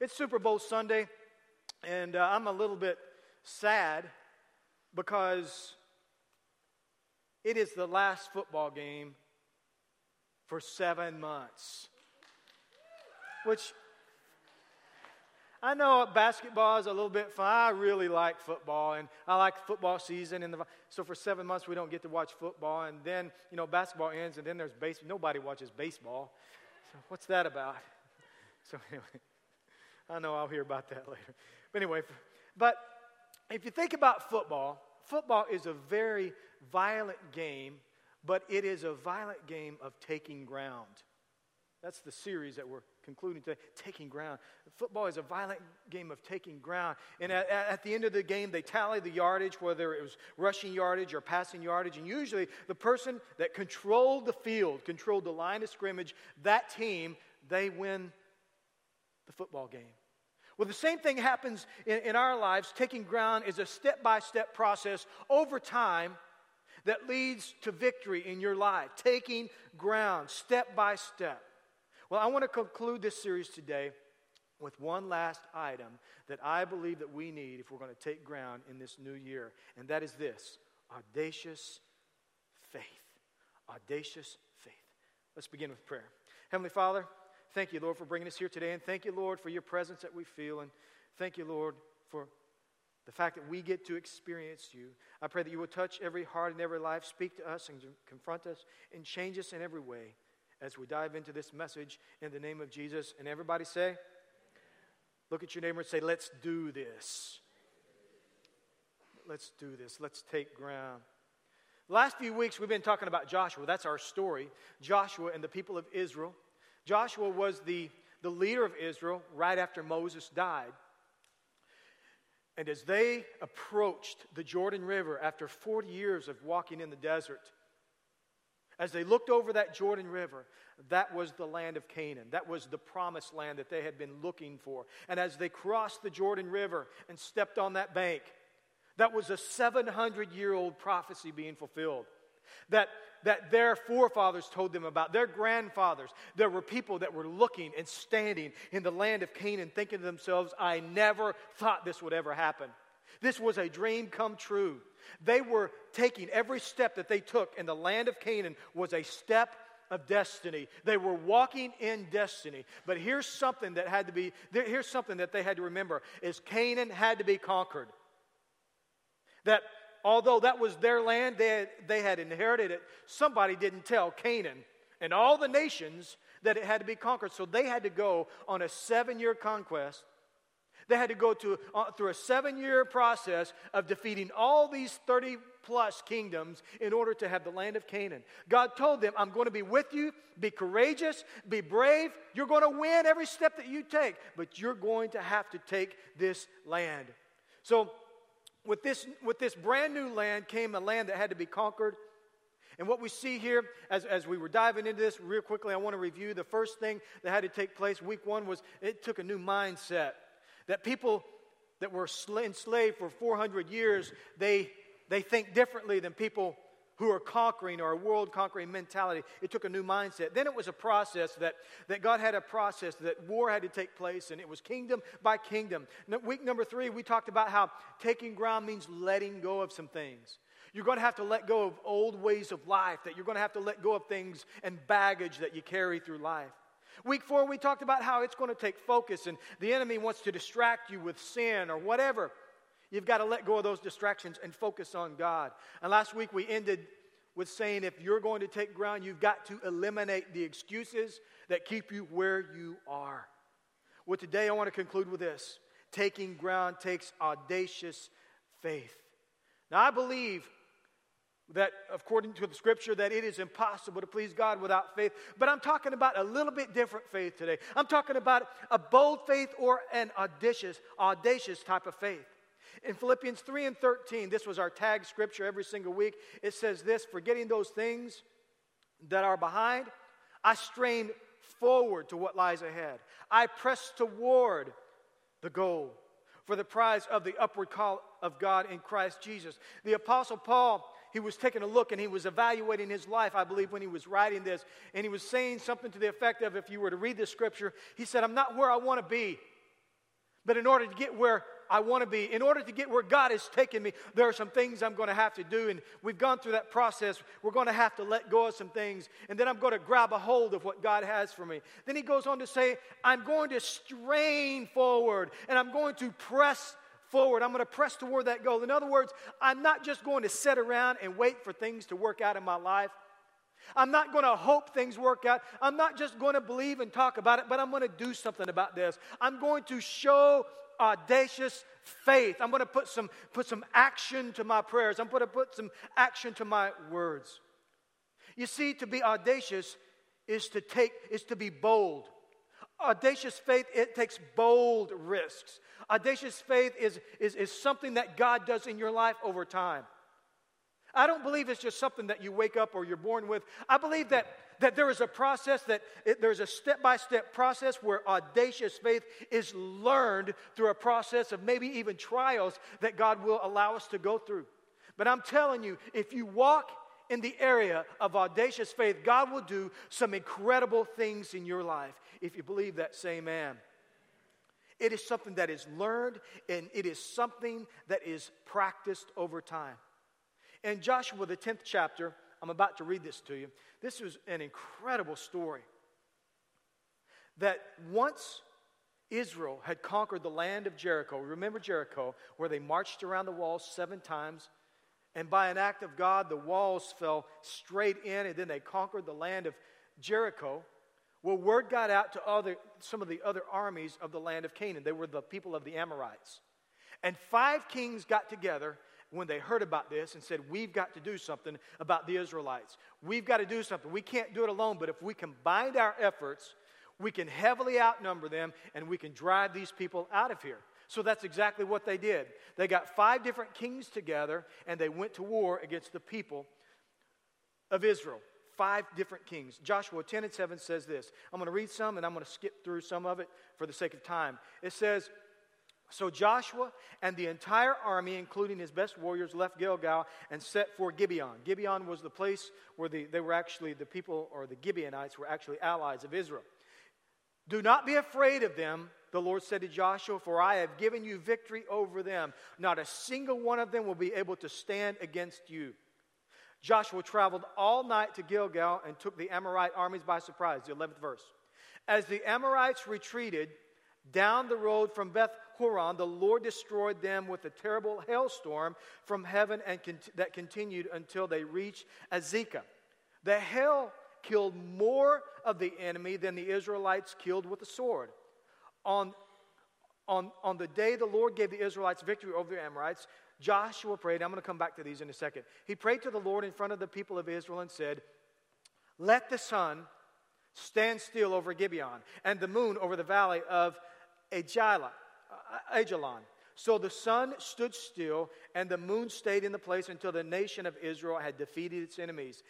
It's Super Bowl Sunday, and uh, I'm a little bit sad because it is the last football game for seven months. Which I know basketball is a little bit fun. I really like football, and I like football season. And the, so for seven months, we don't get to watch football. And then, you know, basketball ends, and then there's baseball. Nobody watches baseball. So what's that about? So anyway, I know I'll hear about that later. But anyway, but if you think about football, football is a very violent game, but it is a violent game of taking ground. That's the series that we're concluding today taking ground. Football is a violent game of taking ground. And at, at, the end of the game, they tally the yardage, whether it was rushing yardage or passing yardage. And usually, the person that controlled the field, controlled the line of scrimmage, that team, they win the football game. Well, the same thing happens in, in our lives. Taking ground is a step by step process over time that leads to victory in your life. Taking ground, step by step. Well, I want to conclude this series today with one last item that I believe that we need if we're going to take ground in this new year, and that is this audacious faith. Audacious faith. Let's begin with prayer. Heavenly Father, Thank you, Lord, for bringing us here today. And thank you, Lord, for your presence that we feel. And thank you, Lord, for the fact that we get to experience you. I pray that you will touch every heart and every life, speak to us and confront us, and change us in every way as we dive into this message in the name of Jesus. And everybody say, look at your neighbor and say, let's do this. Let's do this. Let's take ground. Last few weeks, we've been talking about Joshua. That's our story. Joshua and the people of Israel. Joshua was the, the leader of Israel right after Moses died. And as they approached the Jordan River after 40 years of walking in the desert, as they looked over that Jordan River, that was the land of Canaan. That was the promised land that they had been looking for. And as they crossed the Jordan River and stepped on that bank, that was a 700 year old prophecy being fulfilled. That that their forefathers told them about, their grandfathers. There were people that were looking and standing in the land of Canaan thinking to themselves, I never thought this would ever happen. This was a dream come true. They were taking every step that they took in the land of Canaan was a step of destiny. They were walking in destiny. But here's something that had to be here's something that they had to remember is Canaan had to be conquered. That although that was their land, they had, they had inherited it, somebody didn't tell Canaan and all the nations that it had to be conquered. So they had to go on a seven year conquest. They had to go to, uh, through a seven year process of defeating all these 30 plus kingdoms in order to have the land of Canaan. God told them, I'm going to be with you. Be courageous. Be brave. You're going to win every step that you take, but you're going to have to take this land. So with this, with this brand new land came a land that had to be conquered. And what we see here, as, as we were diving into this real quickly, I want to review the first thing that had to take place week one was it took a new mindset. That people that were enslaved for 400 years, they, they think differently than people who are conquering or a world conquering mentality. It took a new mindset. Then it was a process that, that God had a process that war had to take place, and it was kingdom by kingdom. Week number three, we talked about how taking ground means letting go of some things. You're going to have to let go of old ways of life, that you're going to have to let go of things and baggage that you carry through life. Week four, we talked about how it's going to take focus, and the enemy wants to distract you with sin or whatever. You've got to let go of those distractions and focus on God. And last week we ended with saying if you're going to take ground, you've got to eliminate the excuses that keep you where you are. Well, today I want to conclude with this taking ground takes audacious faith. Now, I believe that according to the scripture that it is impossible to please God without faith but I'm talking about a little bit different faith today. I'm talking about a bold faith or an audacious audacious type of faith. In Philippians 3 and 13, this was our tag scripture every single week. It says this Forgetting those things that are behind, I strain forward to what lies ahead. I press toward the goal for the prize of the upward call of God in Christ Jesus. The Apostle Paul, he was taking a look and he was evaluating his life, I believe, when he was writing this. And he was saying something to the effect of if you were to read this scripture, he said, I'm not where I want to be. But in order to get where I want to be, in order to get where God has taken me, there are some things I'm going to have to do. And we've gone through that process. We're going to have to let go of some things. And then I'm going to grab a hold of what God has for me. Then he goes on to say, I'm going to strain forward and I'm going to press forward. I'm going to press toward that goal. In other words, I'm not just going to sit around and wait for things to work out in my life. I'm not going to hope things work out. I'm not just going to believe and talk about it, but I'm going to do something about this. I'm going to show audacious faith. I'm going to put some, put some action to my prayers. I'm going to put some action to my words. You see, to be audacious is to take, is to be bold. Audacious faith, it takes bold risks. Audacious faith is, is, is something that God does in your life over time. I don't believe it's just something that you wake up or you're born with. I believe that, that there is a process, that it, there's a step by step process where audacious faith is learned through a process of maybe even trials that God will allow us to go through. But I'm telling you, if you walk in the area of audacious faith, God will do some incredible things in your life. If you believe that, say amen. It is something that is learned and it is something that is practiced over time. In Joshua, the 10th chapter, I'm about to read this to you. This is an incredible story. That once Israel had conquered the land of Jericho, remember Jericho, where they marched around the walls seven times, and by an act of God, the walls fell straight in, and then they conquered the land of Jericho. Well, word got out to other, some of the other armies of the land of Canaan. They were the people of the Amorites. And five kings got together when they heard about this and said, We've got to do something about the Israelites. We've got to do something. We can't do it alone, but if we combine our efforts, we can heavily outnumber them and we can drive these people out of here. So that's exactly what they did. They got five different kings together and they went to war against the people of Israel. Five different kings. Joshua 10 and 7 says this. I'm going to read some and I'm going to skip through some of it for the sake of time. It says, so Joshua and the entire army, including his best warriors, left Gilgal and set for Gibeon. Gibeon was the place where the, they were actually, the people, or the Gibeonites, were actually allies of Israel. Do not be afraid of them, the Lord said to Joshua, for I have given you victory over them. Not a single one of them will be able to stand against you. Joshua traveled all night to Gilgal and took the Amorite armies by surprise. The 11th verse. As the Amorites retreated down the road from Beth The Lord destroyed them with a terrible hailstorm from heaven and that continued until they reached Azekah. The hail killed more of the enemy than the Israelites killed with the sword. On, on, on the day the Lord gave the Israelites victory over the Amorites, Joshua prayed. I'm going to come back to these in a second. He prayed to the Lord in front of the people of Israel and said, Let the sun stand still over Gibeon and the moon over the valley of Ajalon. Ajalon. So the sun stood still, and the moon stayed in the place until the nation of Israel had defeated its enemies.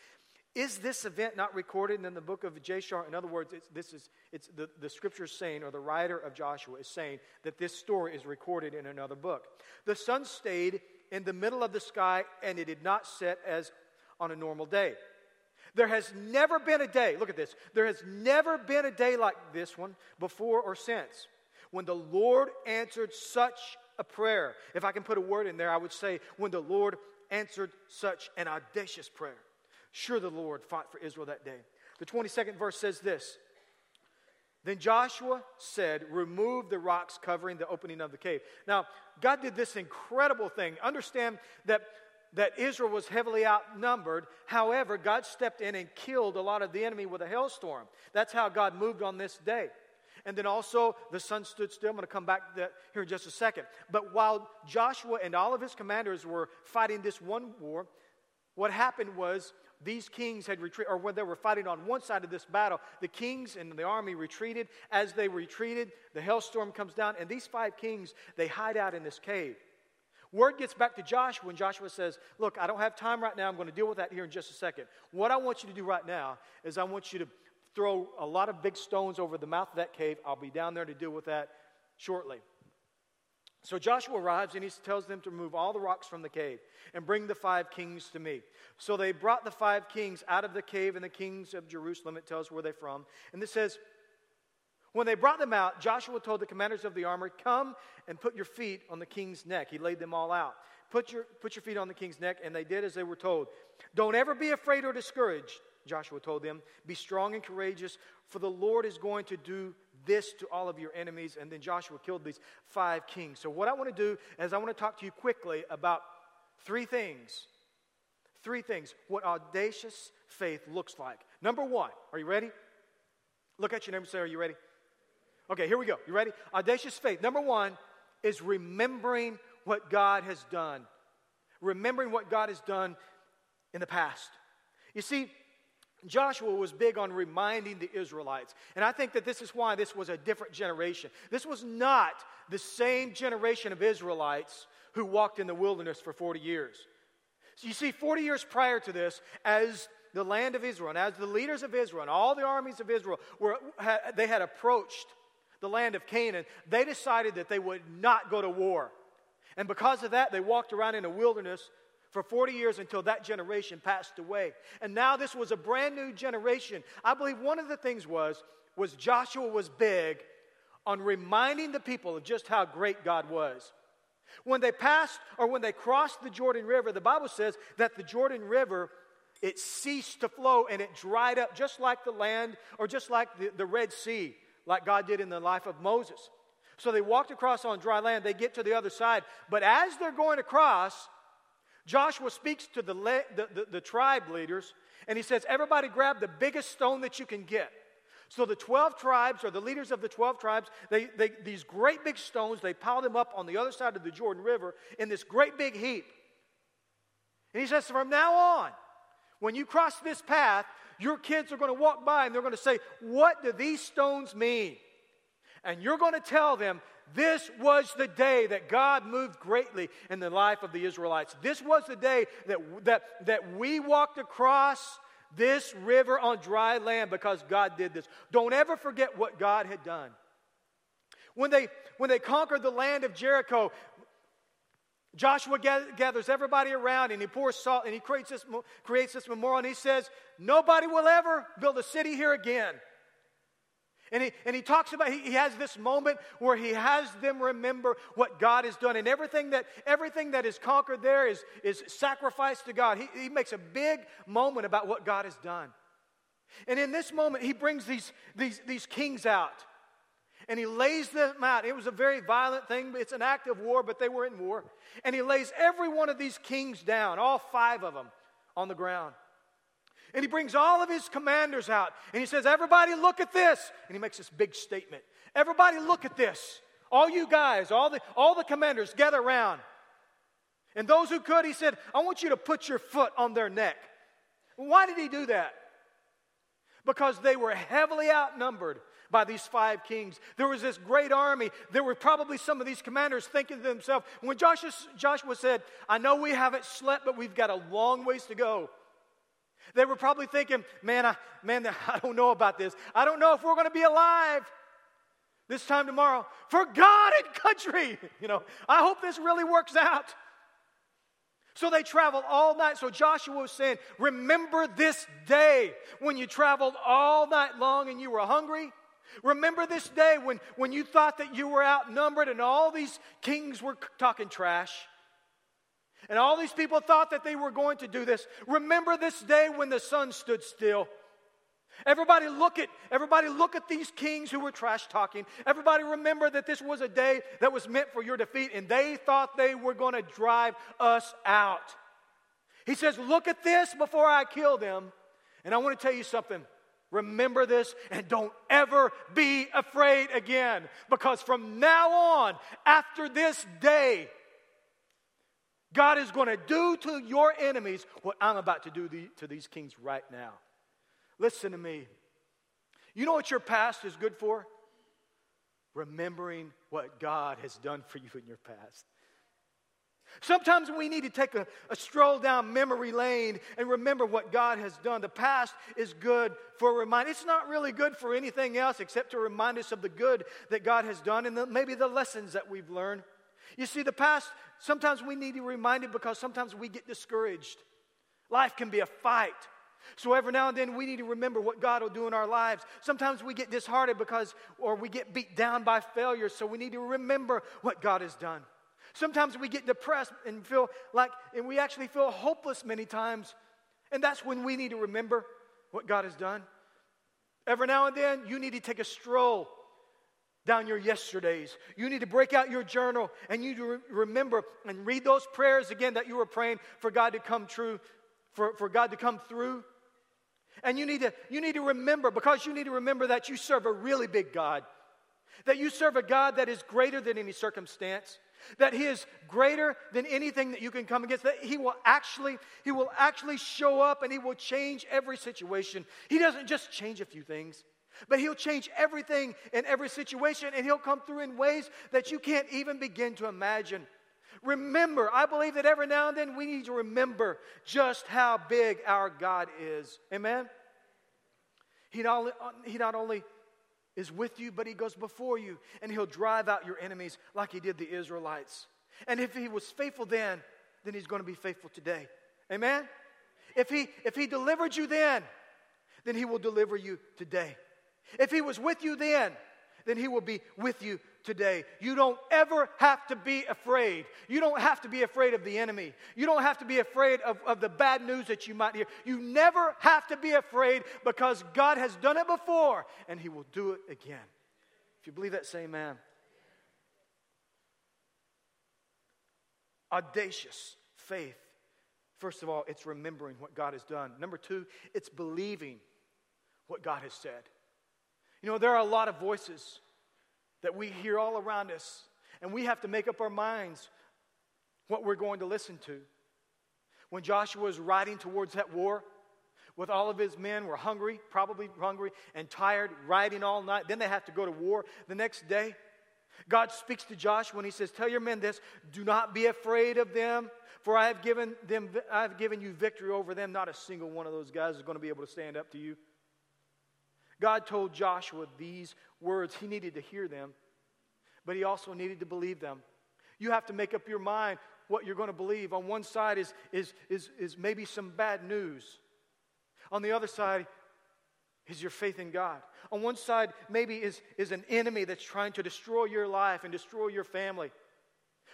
Is this event not recorded in the book of Jashar? In other words, it's, this is, it's the, the scripture saying, or the writer of Joshua is saying, that this story is recorded in another book. The sun stayed in the middle of the sky, and it did not set as on a normal day. There has never been a day, look at this, there has never been a day like this one before or since when the Lord answered such a prayer. If I can put a word in there, I would say, when the Lord answered such an audacious prayer. Sure, the Lord fought for Israel that day. The 22nd verse says this Then Joshua said, Remove the rocks covering the opening of the cave. Now, God did this incredible thing. Understand that that Israel was heavily outnumbered. However, God stepped in and killed a lot of the enemy with a hailstorm. That's how God moved on this day. And then also the sun stood still. I'm going to come back to here in just a second. But while Joshua and all of his commanders were fighting this one war, what happened was these kings had retreated, or when they were fighting on one side of this battle, the kings and the army retreated. As they retreated, the hailstorm comes down, and these five kings, they hide out in this cave. Word gets back to Joshua, and Joshua says, Look, I don't have time right now. I'm going to deal with that here in just a second. What I want you to do right now is I want you to throw a lot of big stones over the mouth of that cave. I'll be down there to deal with that shortly. So Joshua arrives and he tells them to remove all the rocks from the cave and bring the five kings to me. So they brought the five kings out of the cave, and the kings of Jerusalem, it tells where they're from. And it says, When they brought them out, Joshua told the commanders of the army, Come and put your feet on the king's neck. He laid them all out. Put your, put your feet on the king's neck, and they did as they were told. Don't ever be afraid or discouraged, Joshua told them. Be strong and courageous, for the Lord is going to do this to all of your enemies. And then Joshua killed these five kings. So, what I want to do is I want to talk to you quickly about three things. Three things. What audacious faith looks like. Number one, are you ready? Look at your neighbor and say, Are you ready? Okay, here we go. You ready? Audacious faith. Number one is remembering what God has done. Remembering what God has done in the past. You see, Joshua was big on reminding the Israelites. And I think that this is why this was a different generation. This was not the same generation of Israelites who walked in the wilderness for 40 years. So you see, 40 years prior to this, as the land of Israel and as the leaders of Israel and all the armies of Israel were, they had approached the land of Canaan, they decided that they would not go to war. And because of that, they walked around in a wilderness for 40 years until that generation passed away. And now this was a brand new generation. I believe one of the things was was Joshua was big on reminding the people of just how great God was. When they passed or when they crossed the Jordan River, the Bible says that the Jordan River it ceased to flow and it dried up just like the land or just like the, the Red Sea, like God did in the life of Moses. So they walked across on dry land. They get to the other side. But as they're going across, Joshua speaks to the, le- the, the, the, tribe leaders and he says, Everybody grab the biggest stone that you can get. So the 12 tribes, or the leaders of the 12 tribes, they, they, these great big stones, they pile them up on the other side of the Jordan River in this great big heap. And he says, From now on, when you cross this path, your kids are going to walk by and they're going to say, What do these stones mean? And you're going to tell them, this was the day that God moved greatly in the life of the Israelites. This was the day that, that, that we walked across this river on dry land because God did this. Don't ever forget what God had done. When they, when they conquered the land of Jericho, Joshua gathers everybody around and he pours salt and he creates this, creates this memorial and he says, Nobody will ever build a city here again. And he, and he talks about, he, he has this moment where he has them remember what God has done. And everything that, everything that is conquered there is, is sacrificed to God. He, he makes a big moment about what God has done. And in this moment, he brings these, these, these kings out and he lays them out. It was a very violent thing. It's an act of war, but they were in war. And he lays every one of these kings down, all five of them, on the ground. And he brings all of his commanders out and he says, Everybody, look at this. And he makes this big statement Everybody, look at this. All you guys, all the, all the commanders, gather around. And those who could, he said, I want you to put your foot on their neck. Why did he do that? Because they were heavily outnumbered by these five kings. There was this great army. There were probably some of these commanders thinking to themselves, when Joshua, Joshua said, I know we haven't slept, but we've got a long ways to go. They were probably thinking, man, I, man, I don't know about this. I don't know if we're going to be alive this time tomorrow. For God and country, you know, I hope this really works out. So they traveled all night. So Joshua was saying, Remember this day when you traveled all night long and you were hungry. Remember this day when, when you thought that you were outnumbered and all these kings were talking trash. And all these people thought that they were going to do this. Remember this day when the sun stood still. Everybody look at everybody look at these kings who were trash talking. Everybody remember that this was a day that was meant for your defeat and they thought they were going to drive us out. He says, "Look at this before I kill them." And I want to tell you something. Remember this and don't ever be afraid again because from now on after this day God is going to do to your enemies what I'm about to do to these kings right now. Listen to me. You know what your past is good for? Remembering what God has done for you in your past. Sometimes we need to take a, a, stroll down memory lane and remember what God has done. The past is good for a reminder. It's not really good for anything else except to remind us of the good that God has done and the, maybe the lessons that we've learned. You see, the past, sometimes we need to be reminded because sometimes we get discouraged. Life can be a fight. So every now and then we need to remember what God will do in our lives. Sometimes we get disheartened because, or we get beat down by failure, so we need to remember what God has done. Sometimes we get depressed and feel like, and we actually feel hopeless many times. And that's when we need to remember what God has done. Every now and then, you need to take a stroll down your yesterdays. You need to break out your journal and you to re- remember and read those prayers again that you were praying for God to come true, for, for God to come through. And you need to you need to remember because you need to remember that you serve a really big God. That you serve a God that is greater than any circumstance that he is greater than anything that you can come against that he will actually he will actually show up and he will change every situation he doesn't just change a few things but he'll change everything in every situation and he'll come through in ways that you can't even begin to imagine remember i believe that every now and then we need to remember just how big our god is amen he not only, uh, he not only is with you, but he goes before you and he'll drive out your enemies like he did the Israelites. And if he was faithful then, then he's going to be faithful today. Amen? If he, if he delivered you then, then he will deliver you today. If he was with you then, then he will be with you today. You don't ever have to be afraid. You don't have to be afraid of the enemy. You don't have to be afraid of, of the bad news that you might hear. You never have to be afraid because God has done it before and he will do it again. If you believe that, say amen. Audacious faith. First of all, it's remembering what God has done. Number two, it's believing what God has said. You know, there are a lot of voices that we hear all around us, and we have to make up our minds what we're going to listen to. When Joshua was riding towards that war, with all of his men were hungry, probably hungry and tired, riding all night. Then they have to go to war the next day. God speaks to Joshua when he says, Tell your men this, do not be afraid of them, for I have given them I have given you victory over them. Not a single one of those guys is going to be able to stand up to you. God told Joshua these words. He needed to hear them, but he also needed to believe them. You have to make up your mind what you're going to believe. On one side is, is, is, is maybe some bad news, on the other side is your faith in God. On one side, maybe is, is an enemy that's trying to destroy your life and destroy your family.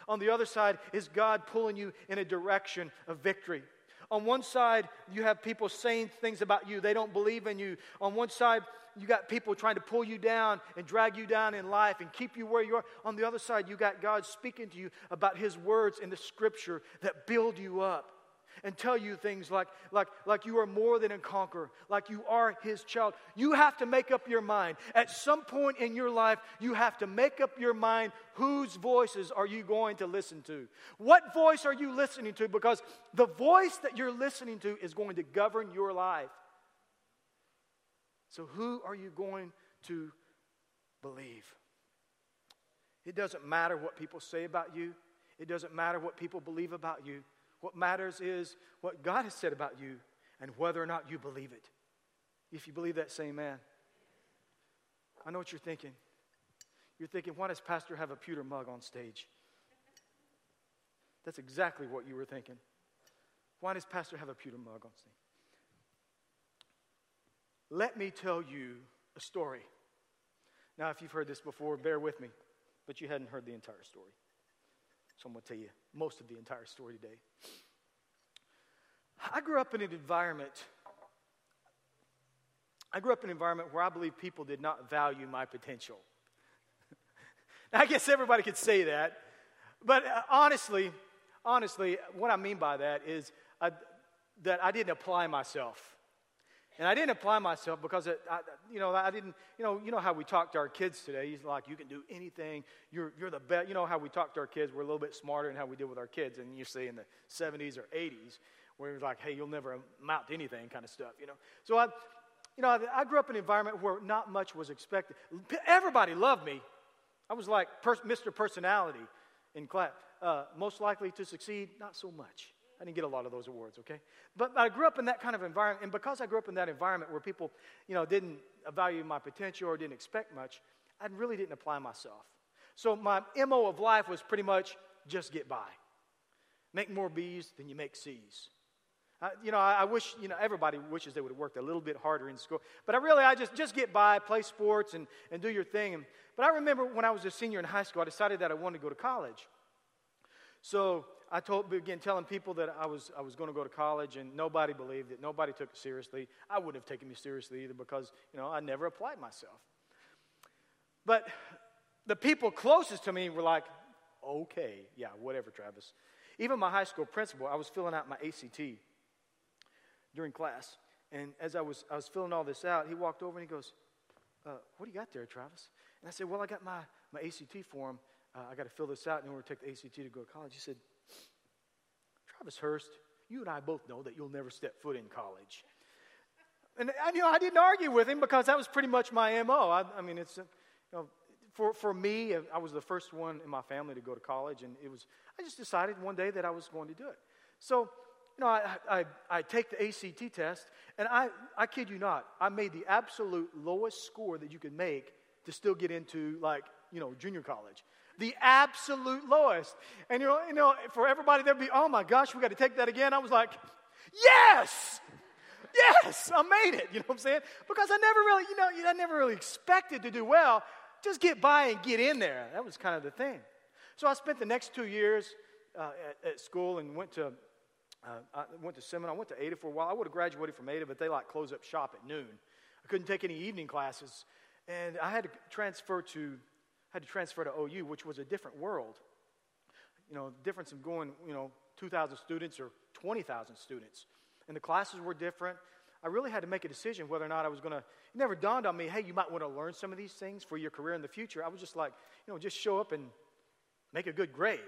On the other side is God pulling you in a direction of victory. On one side, you have people saying things about you, they don't believe in you. On one side, you got people trying to pull you down and drag you down in life and keep you where you are. On the other side, you got God speaking to you about His words in the scripture that build you up and tell you things like, like, like you are more than a conqueror, like you are his child. You have to make up your mind. At some point in your life, you have to make up your mind whose voices are you going to listen to? What voice are you listening to? Because the voice that you're listening to is going to govern your life. So, who are you going to believe? It doesn't matter what people say about you. It doesn't matter what people believe about you. What matters is what God has said about you and whether or not you believe it. If you believe that, say amen. I know what you're thinking. You're thinking, why does Pastor have a pewter mug on stage? That's exactly what you were thinking. Why does Pastor have a pewter mug on stage? Let me tell you a story. Now, if you've heard this before, bear with me, but you hadn't heard the entire story. So I'm going to tell you most of the entire story today. I grew up in an environment. I grew up in an environment where I believe people did not value my potential. now, I guess everybody could say that, but uh, honestly, honestly, what I mean by that is I, that I didn't apply myself. And I didn't apply myself because, it, I, you know, I didn't, you know, you know how we talk to our kids today. He's like, you can do anything. You're, you're the best. You know how we talk to our kids. We're a little bit smarter in how we deal with our kids. And you see in the 70s or 80s, where it was like, hey, you'll never amount to anything kind of stuff, you know. So I, you know, I, I grew up in an environment where not much was expected. Everybody loved me. I was like Mr. Personality in class. Uh, most likely to succeed, not so much. I didn't get a lot of those awards, okay? But I grew up in that kind of environment, and because I grew up in that environment where people, you know, didn't value my potential or didn't expect much, I really didn't apply myself. So my MO of life was pretty much just get by. Make more B's than you make C's. I, you know, I, I, wish, you know, everybody wishes they would have worked a little bit harder in school. But I really, I just, just get by, play sports, and, and do your thing. And, but I remember when I was a senior in high school, I decided that I wanted to go to college. So I told, began telling people that I was, I was going to go to college, and nobody believed it. Nobody took it seriously. I wouldn't have taken me seriously either because, you know, I never applied myself. But the people closest to me were like, okay, yeah, whatever, Travis. Even my high school principal, I was filling out my ACT during class. And as I was, I was filling all this out, he walked over and he goes, uh, What do you got there, Travis? And I said, Well, I got my, my ACT form. Uh, I got to fill this out in order to take the ACT to go to college. He said, Travis Hurst, you and I both know that you'll never step foot in college. And I, you know, I didn't argue with him because that was pretty much my MO. I, I mean, it's, uh, you know, for, for me, I was the first one in my family to go to college, and it was, I just decided one day that I was going to do it. So, you know, I, I, I take the ACT test, and I, I kid you not, I made the absolute lowest score that you could make to still get into, like, you know, junior college. The absolute lowest. And, you know, you know for everybody, there'd be, oh my gosh, we got to take that again. I was like, yes! Yes, I made it. You know what I'm saying? Because I never really, you know, I never really expected to do well. Just get by and get in there. That was kind of the thing. So I spent the next two years uh, at, at, school and went to uh, I went to Seminole. I went to Ada for a while. I would have graduated from Ada, but they like close up shop at noon. I couldn't take any evening classes, and I had to transfer to had to transfer to OU, which was a different world. You know, the difference in going you know 2,000 students or 20,000 students, and the classes were different. I really had to make a decision whether or not I was going to. It never dawned on me, hey, you might want to learn some of these things for your career in the future. I was just like, you know, just show up and make a good grade.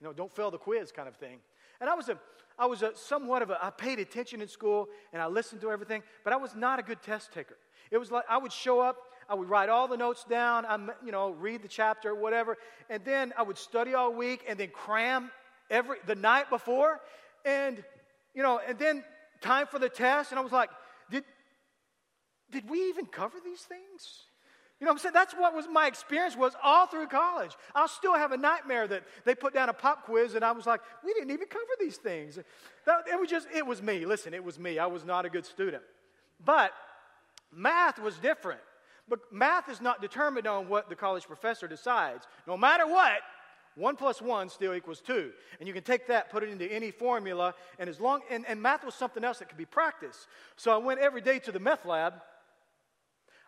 You know, don't fail the quiz kind of thing. And I was a, I was a somewhat of a, I paid attention in school and I listened to everything, but I was not a good test taker. It was like I would show up, I would write all the notes down, I'm, you know, read the chapter, whatever, and then I would study all week and then cram every the night before, and you know, and then time for the test, and I was like, did did we even cover these things? You know I'm saying? That's what was my experience was all through college. I'll still have a nightmare that they put down a pop quiz and I was like, we didn't even cover these things. That, it was just, it was me. Listen, it was me. I was not a good student. But math was different. But math is not determined on what the college professor decides. No matter what, one plus one still equals two. And you can take that, put it into any formula, and as long and, and math was something else that could be practiced. So I went every day to the meth lab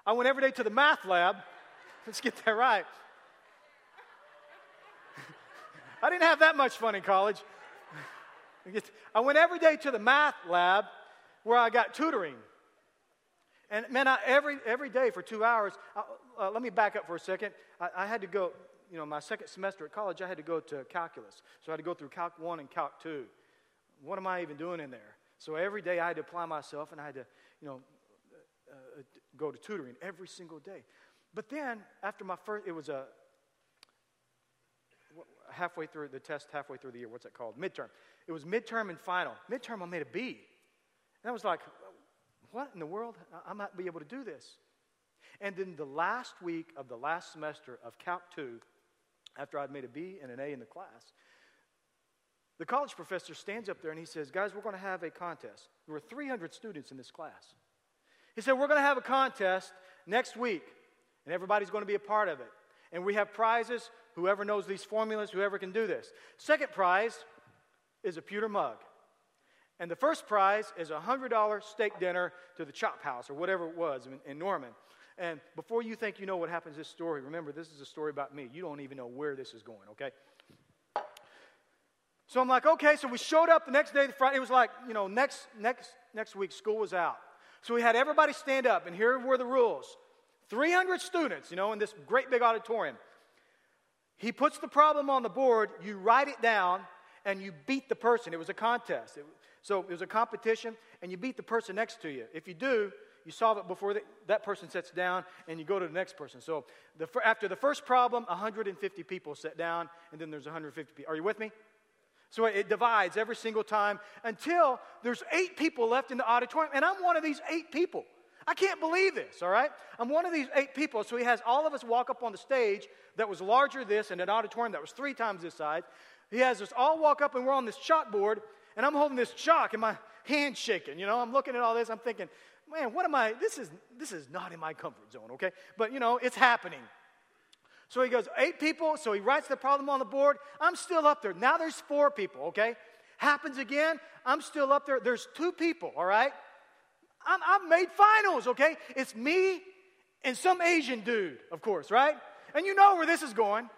I went every day to the math lab. Let's get that right. I didn't have that much fun in college. I went every day to the math lab where I got tutoring. And man, I, every, every day for two hours, I, uh, let me back up for a second. I, I, had to go, you know, my second semester at college, I had to go to calculus. So I had to go through Calc 1 and Calc 2. What am I even doing in there? So every day I had to apply myself and I had to, you know, uh, go to tutoring every single day. But then, after my first, it was a halfway through the test, halfway through the year. What's that called? Midterm. It was midterm and final. Midterm, I made a B. And I was like, what in the world? I might be able to do this. And then the last week of the last semester of Calc 2, after I'd made a B and an A in the class, the college professor stands up there and he says, Guys, we're going to have a contest. There were 300 students in this class. He said, We're going to have a contest next week, and everybody's going to be a part of it. And we have prizes. Whoever knows these formulas, whoever can do this. Second prize is a pewter mug. And the first prize is a $100 steak dinner to the Chop House or whatever it was in, in Norman. And before you think you know what happens in this story, remember this is a story about me. You don't even know where this is going, okay? So I'm like, okay, so we showed up the next day, the Friday. It was like, you know, next next next week school was out. So we had everybody stand up, and here were the rules 300 students, you know, in this great big auditorium. He puts the problem on the board, you write it down, and you beat the person. It was a contest. It, so it was a competition, and you beat the person next to you. If you do, you solve it before the, that person sits down, and you go to the next person. So the, after the first problem, 150 people sit down, and then there's 150 people. Are you with me? So it divides every single time until there's eight people left in the auditorium, and I'm one of these eight people. I can't believe this, all right? I'm one of these eight people. So he has all of us walk up on the stage that was larger this and an auditorium that was three times this size. He has us all walk up, and we're on this chalkboard, and I'm holding this chalk and my hand shaking. You know, I'm looking at all this. I'm thinking, man, what am I? This is this is not in my comfort zone. Okay, but you know, it's happening. So he goes, eight people. So he writes the problem on the board. I'm still up there. Now there's four people. Okay, happens again. I'm still up there. There's two people. All right, I'm, I've made finals. Okay, it's me and some Asian dude, of course, right? And you know where this is going.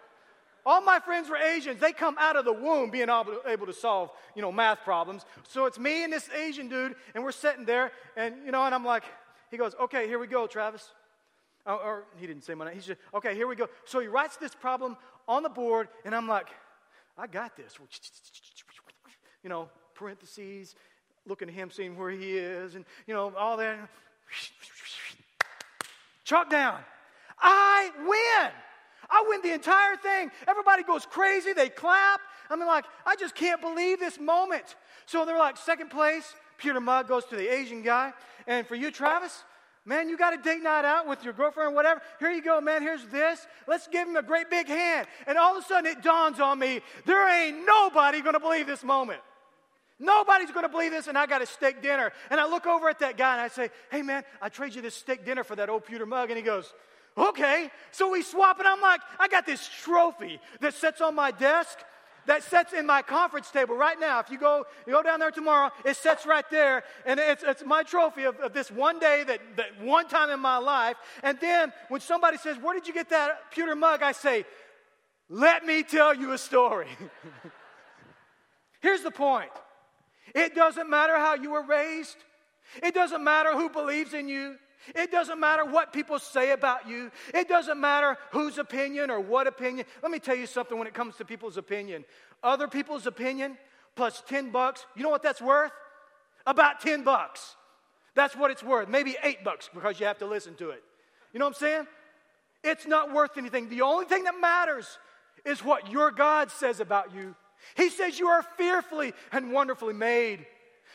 All my friends were Asians. They come out of the womb being able, to solve, you know, math problems. So it's me and this Asian dude, and we're sitting there, and, you know, and I'm like, he goes, okay, here we go, Travis. Or, or he didn't say my name. He said, okay, here we go. So he writes this problem on the board, and I'm like, I got this. You know, parentheses, looking at him, seeing where he is, and, you know, all that. Chalk down. I win. I win the entire thing. Everybody goes crazy. They clap. I mean, like, I just can't believe this moment. So they're like, second place. pewter mug goes to the Asian guy. And for you, Travis, man, you got a date night out with your girlfriend or whatever. Here you go, man. Here's this. Let's give him a great big hand. And all of a sudden, it dawns on me there ain't nobody to believe this moment. Nobody's to believe this, and I got a steak dinner. And I look over at that guy and I say, Hey, man, I trade you this steak dinner for that old pewter mug. And he goes, Okay. So we swap, and I'm like, I got this trophy that sits on my desk, that sits in my conference table right now. If you go, you go down there tomorrow, it sits right there, and it's, it's my trophy of, of this one day, that, that one time in my life. And then when somebody says, Where did you get that pewter mug? I say, Let me tell you a story. Here's the point it doesn't matter how you were raised, it doesn't matter who believes in you. It doesn't matter what people say about you. It doesn't matter whose opinion or what opinion. Let me tell you something when it comes to people's opinion. Other people's opinion plus 10 bucks, you know what that's worth? About 10 bucks. That's what it's worth. Maybe 8 bucks because you have to listen to it. You know what I'm saying? It's not worth anything. The only thing that matters is what your God says about you. He says you are fearfully and wonderfully made,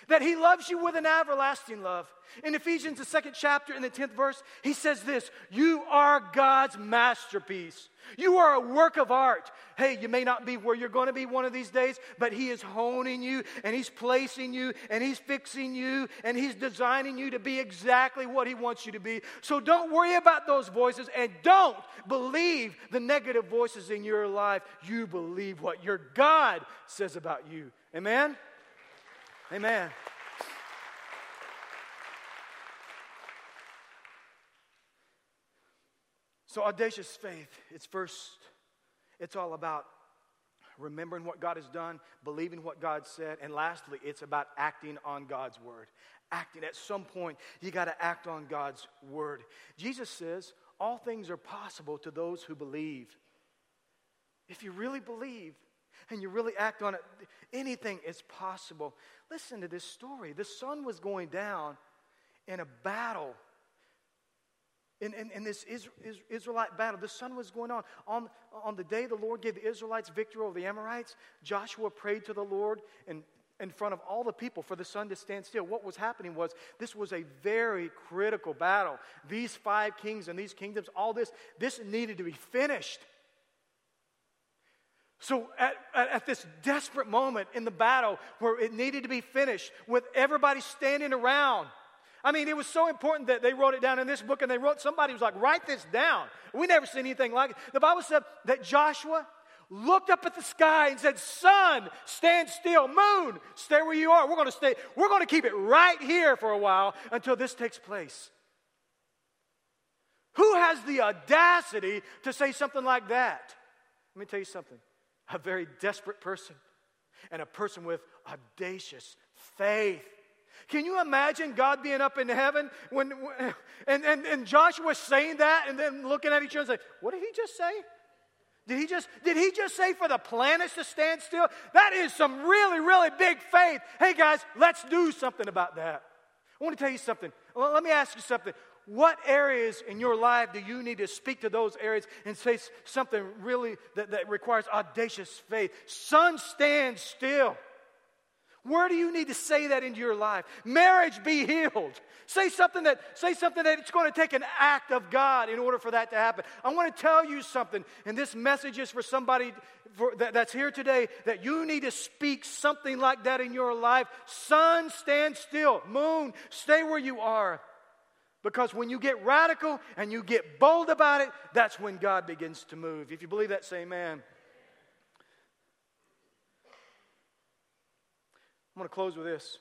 that He loves you with an everlasting love. In Ephesians, the second chapter, in the 10th verse, he says this You are God's masterpiece. You are a work of art. Hey, you may not be where you're going to be one of these days, but He is honing you and He's placing you and He's fixing you and He's designing you to be exactly what He wants you to be. So don't worry about those voices and don't believe the negative voices in your life. You believe what your God says about you. Amen? Amen. So, audacious faith, it's first, it's all about remembering what God has done, believing what God said, and lastly, it's about acting on God's word. Acting. At some point, you got to act on God's word. Jesus says, All things are possible to those who believe. If you really believe and you really act on it, anything is possible. Listen to this story. The sun was going down in a battle in, in, in this Israelite battle, the sun was going on. on. On the day the Lord gave the Israelites victory over the Amorites, Joshua prayed to the Lord in, in front of all the people for the sun to stand still. What was happening was this was a very critical battle. These five kings and these kingdoms, all this, this needed to be finished. So, at, at, at, this desperate moment in the battle where it needed to be finished, with everybody standing around, I mean, it was so important that they wrote it down in this book, and they wrote, somebody was like, write this down. We never seen anything like it. The Bible said that Joshua looked up at the sky and said, Sun, stand still. Moon, stay where you are. We're going to stay, we're going to keep it right here for a while until this takes place. Who has the audacity to say something like that? Let me tell you something. A very desperate person and a person with audacious faith. Can you imagine God being up in heaven when, and, and, and Joshua saying that and then looking at each other and saying, What did he just say? Did he just did he just say for the planets to stand still? That is some really, really big faith. Hey guys, let's do something about that. I want to tell you something. Let me ask you something. What areas in your life do you need to speak to those areas and say something really that, that requires audacious faith? Sun stand still. Where do you need to say that into your life? Marriage be healed. Say something that say something that it's going to take an act of God in order for that to happen. I want to tell you something, and this message is for somebody for, that, that's here today that you need to speak something like that in your life. Sun, stand still. Moon, stay where you are. Because when you get radical and you get bold about it, that's when God begins to move. If you believe that, say amen. I'm going to close with this.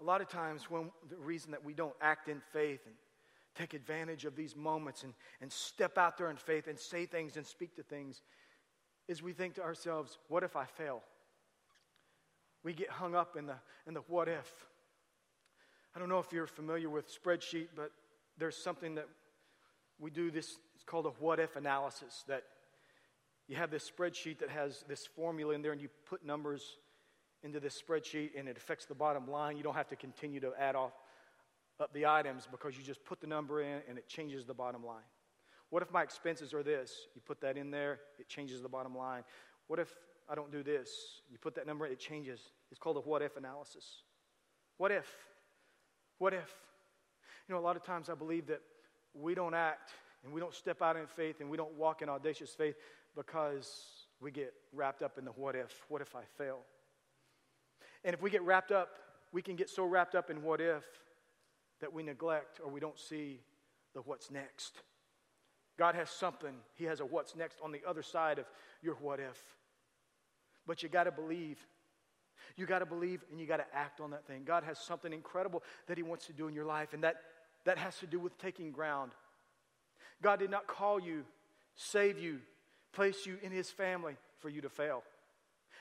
A lot of times, when the reason that we don't act in faith and take advantage of these moments and, and step out there in faith and say things and speak to things is we think to ourselves, what if I fail? We get hung up in the, in the what if. I don't know if you're familiar with spreadsheet, but there's something that we do this, it's called a what if analysis that you have this spreadsheet that has this formula in there and you put numbers into this spreadsheet and it affects the bottom line. You don't have to continue to add off up the items because you just put the number in and it changes the bottom line. What if my expenses are this? You put that in there, it changes the bottom line. What if I don't do this? You put that number, it changes. It's called a what if analysis. What if? What if? You know, a lot of times I believe that we don't act and we don't step out in faith and we don't walk in audacious faith because we get wrapped up in the what if. What if I fail? And if we get wrapped up, we can get so wrapped up in what if that we neglect or we don't see the what's next. God has something, He has a what's next on the other side of your what if. But you got to believe. You got to believe and you got to act on that thing. God has something incredible that He wants to do in your life, and that, that has to do with taking ground. God did not call you, save you, place you in His family for you to fail.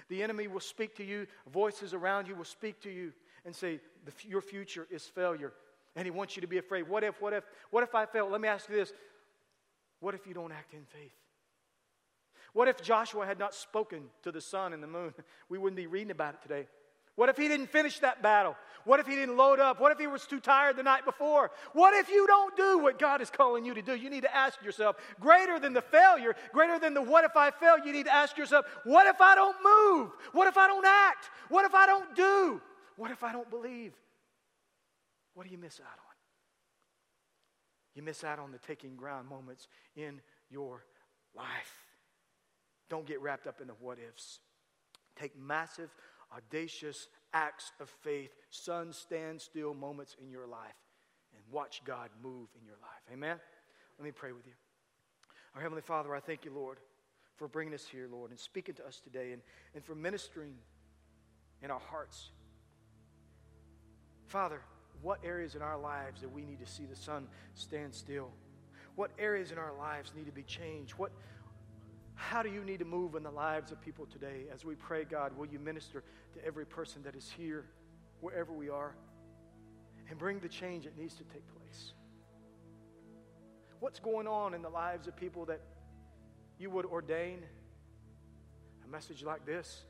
The enemy will speak to you, voices around you will speak to you and say, Your future is failure. And he wants you to be afraid. What if, what if, what if I fail? Let me ask you this What if you don't act in faith? What if Joshua had not spoken to the sun and the moon? We wouldn't be reading about it today. What if he didn't finish that battle? What if he didn't load up? What if he was too tired the night before? What if you don't do what God is calling you to do? You need to ask yourself, greater than the failure, greater than the what if I fail, you need to ask yourself, what if I don't move? What if I don't act? What if I don't do? What if I don't believe? What do you miss out on? You miss out on the taking ground moments in your life. Don't get wrapped up in the what ifs. Take massive audacious acts of faith, sun stand still moments in your life, and watch God move in your life. Amen? Let me pray with you. Our Heavenly Father, I thank you, Lord, for bringing us here, Lord, and speaking to us today, and, and for ministering in our hearts. Father, what areas in our lives that we need to see the sun stand still? What areas in our lives need to be changed? What, how do you need to move in the lives of people today? As we pray, God, will you minister to every person that is here, wherever we are, and bring the change that needs to take place? What's going on in the lives of people that you would ordain a message like this?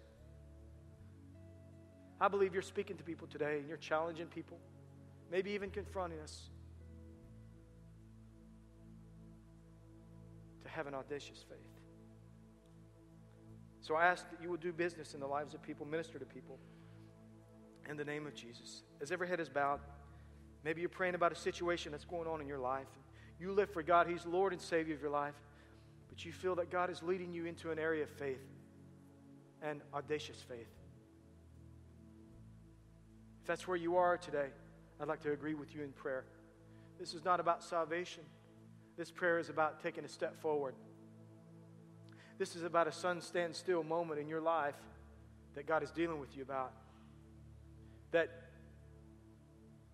I believe you're speaking to people today and you're challenging people, maybe even confronting us to have an audacious faith. So I ask that you will do business in the lives of people, minister to people in the name of Jesus. As every head is bowed, maybe you're praying about a situation that's going on in your life. You live for God, He's Lord and Savior of your life, but you feel that God is leading you into an area of faith and audacious faith. If that's where you are today, I'd like to agree with you in prayer. This is not about salvation. This prayer is about taking a step forward this is about a sun stand still moment in your life that God is dealing with you about. That,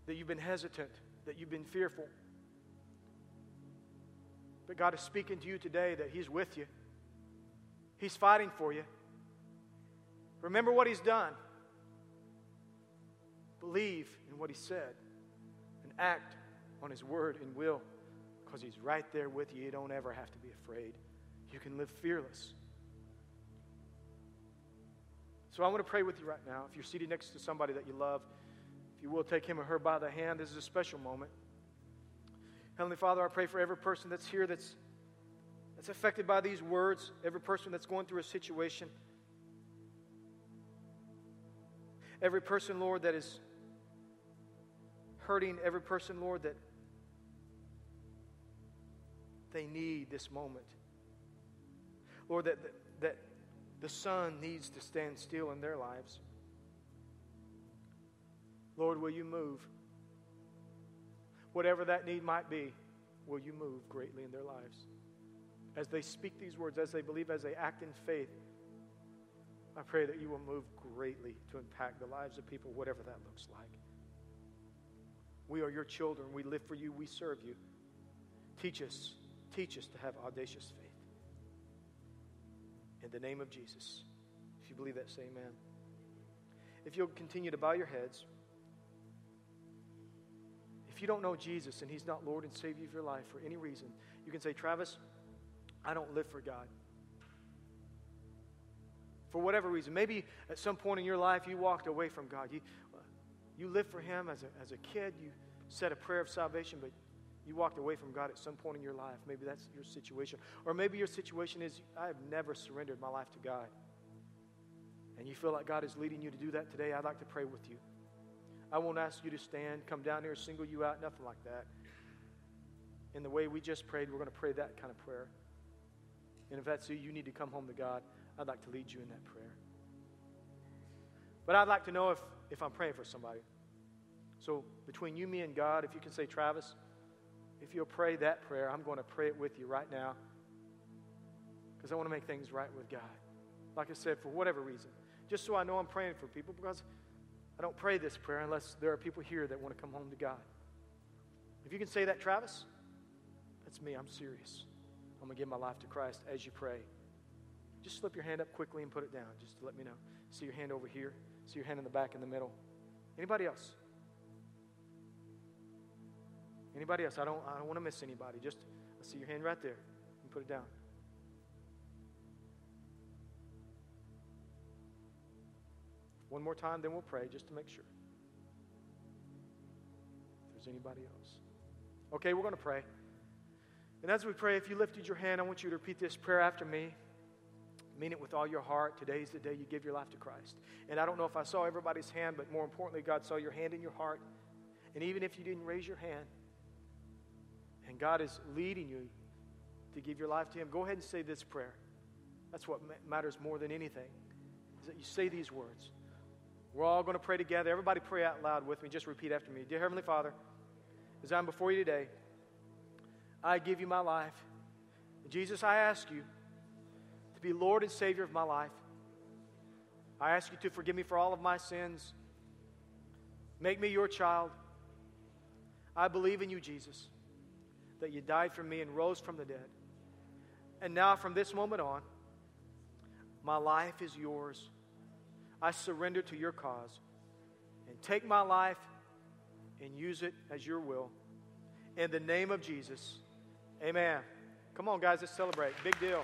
that you've been hesitant, that you've been fearful. But God is speaking to you today that He's with you, He's fighting for you. Remember what He's done. Believe in what He said and act on His word and will because He's right there with you. You don't ever have to be afraid you can live fearless. So I want to pray with you right now. If you're seated next to somebody that you love, if you will take him or her by the hand, this is a special moment. Heavenly Father, I pray for every person that's here that's, that's affected by these words, every person that's going through a situation. Every person, Lord, that is hurting, every person, Lord, that they need this moment. Lord, that, that, that the sun needs to stand still in their lives. Lord, will you move? Whatever that need might be, will you move greatly in their lives? As they speak these words, as they believe, as they act in faith, I pray that you will move greatly to impact the lives of people, whatever that looks like. We are your children. We live for you. We serve you. Teach us, teach us to have audacious faith. In the name of Jesus. If you believe that, say amen. If you'll continue to bow your heads, if you don't know Jesus and He's not Lord and Savior of your life for any reason, you can say, Travis, I don't live for God. For whatever reason, maybe at some point in your life you walked away from God. You, you lived for Him as a, as a kid, you said a prayer of salvation, but you walked away from God at some point in your life. Maybe that's your situation. Or maybe your situation is I have never surrendered my life to God. And you feel like God is leading you to do that today. I'd like to pray with you. I won't ask you to stand, come down here, single you out, nothing like that. In the way we just prayed, we're going to pray that kind of prayer. And if that's you, you need to come home to God. I'd like to lead you in that prayer. But I'd like to know if, if I'm praying for somebody. So between you, me, and God, if you can say, Travis, if you'll pray that prayer, I'm going to pray it with you right now because I want to make things right with God. Like I said, for whatever reason. Just so I know I'm praying for people because I don't pray this prayer unless there are people here that want to come home to God. If you can say that, Travis, that's me. I'm serious. I'm going to give my life to Christ as you pray. Just slip your hand up quickly and put it down just to let me know. See your hand over here. See your hand in the back in the middle. Anybody else? Anybody else? I don't, I don't want to miss anybody. Just I see your hand right there. You put it down. One more time, then we'll pray just to make sure. If there's anybody else. Okay, we're going to pray. And as we pray, if you lifted your hand, I want you to repeat this prayer after me. Mean it with all your heart. Today's the day you give your life to Christ. And I don't know if I saw everybody's hand, but more importantly, God saw your hand in your heart. And even if you didn't raise your hand, and God is leading you to give your life to Him, go ahead and say this prayer. That's what matters more than anything, is that you say these words. We're all going to pray together. Everybody pray out loud with me. Just repeat after me. Dear Heavenly Father, as I'm before you today, I give you my life. Jesus, I ask you to be Lord and Savior of my life. I ask you to forgive me for all of my sins. Make me your child. I believe in you, Jesus that you died for me and rose from the dead. And now, from this moment on, my life is yours. I surrender to your cause. And take my life and use it as your will. In the name of Jesus, amen. Come on, guys, let's celebrate. Big deal.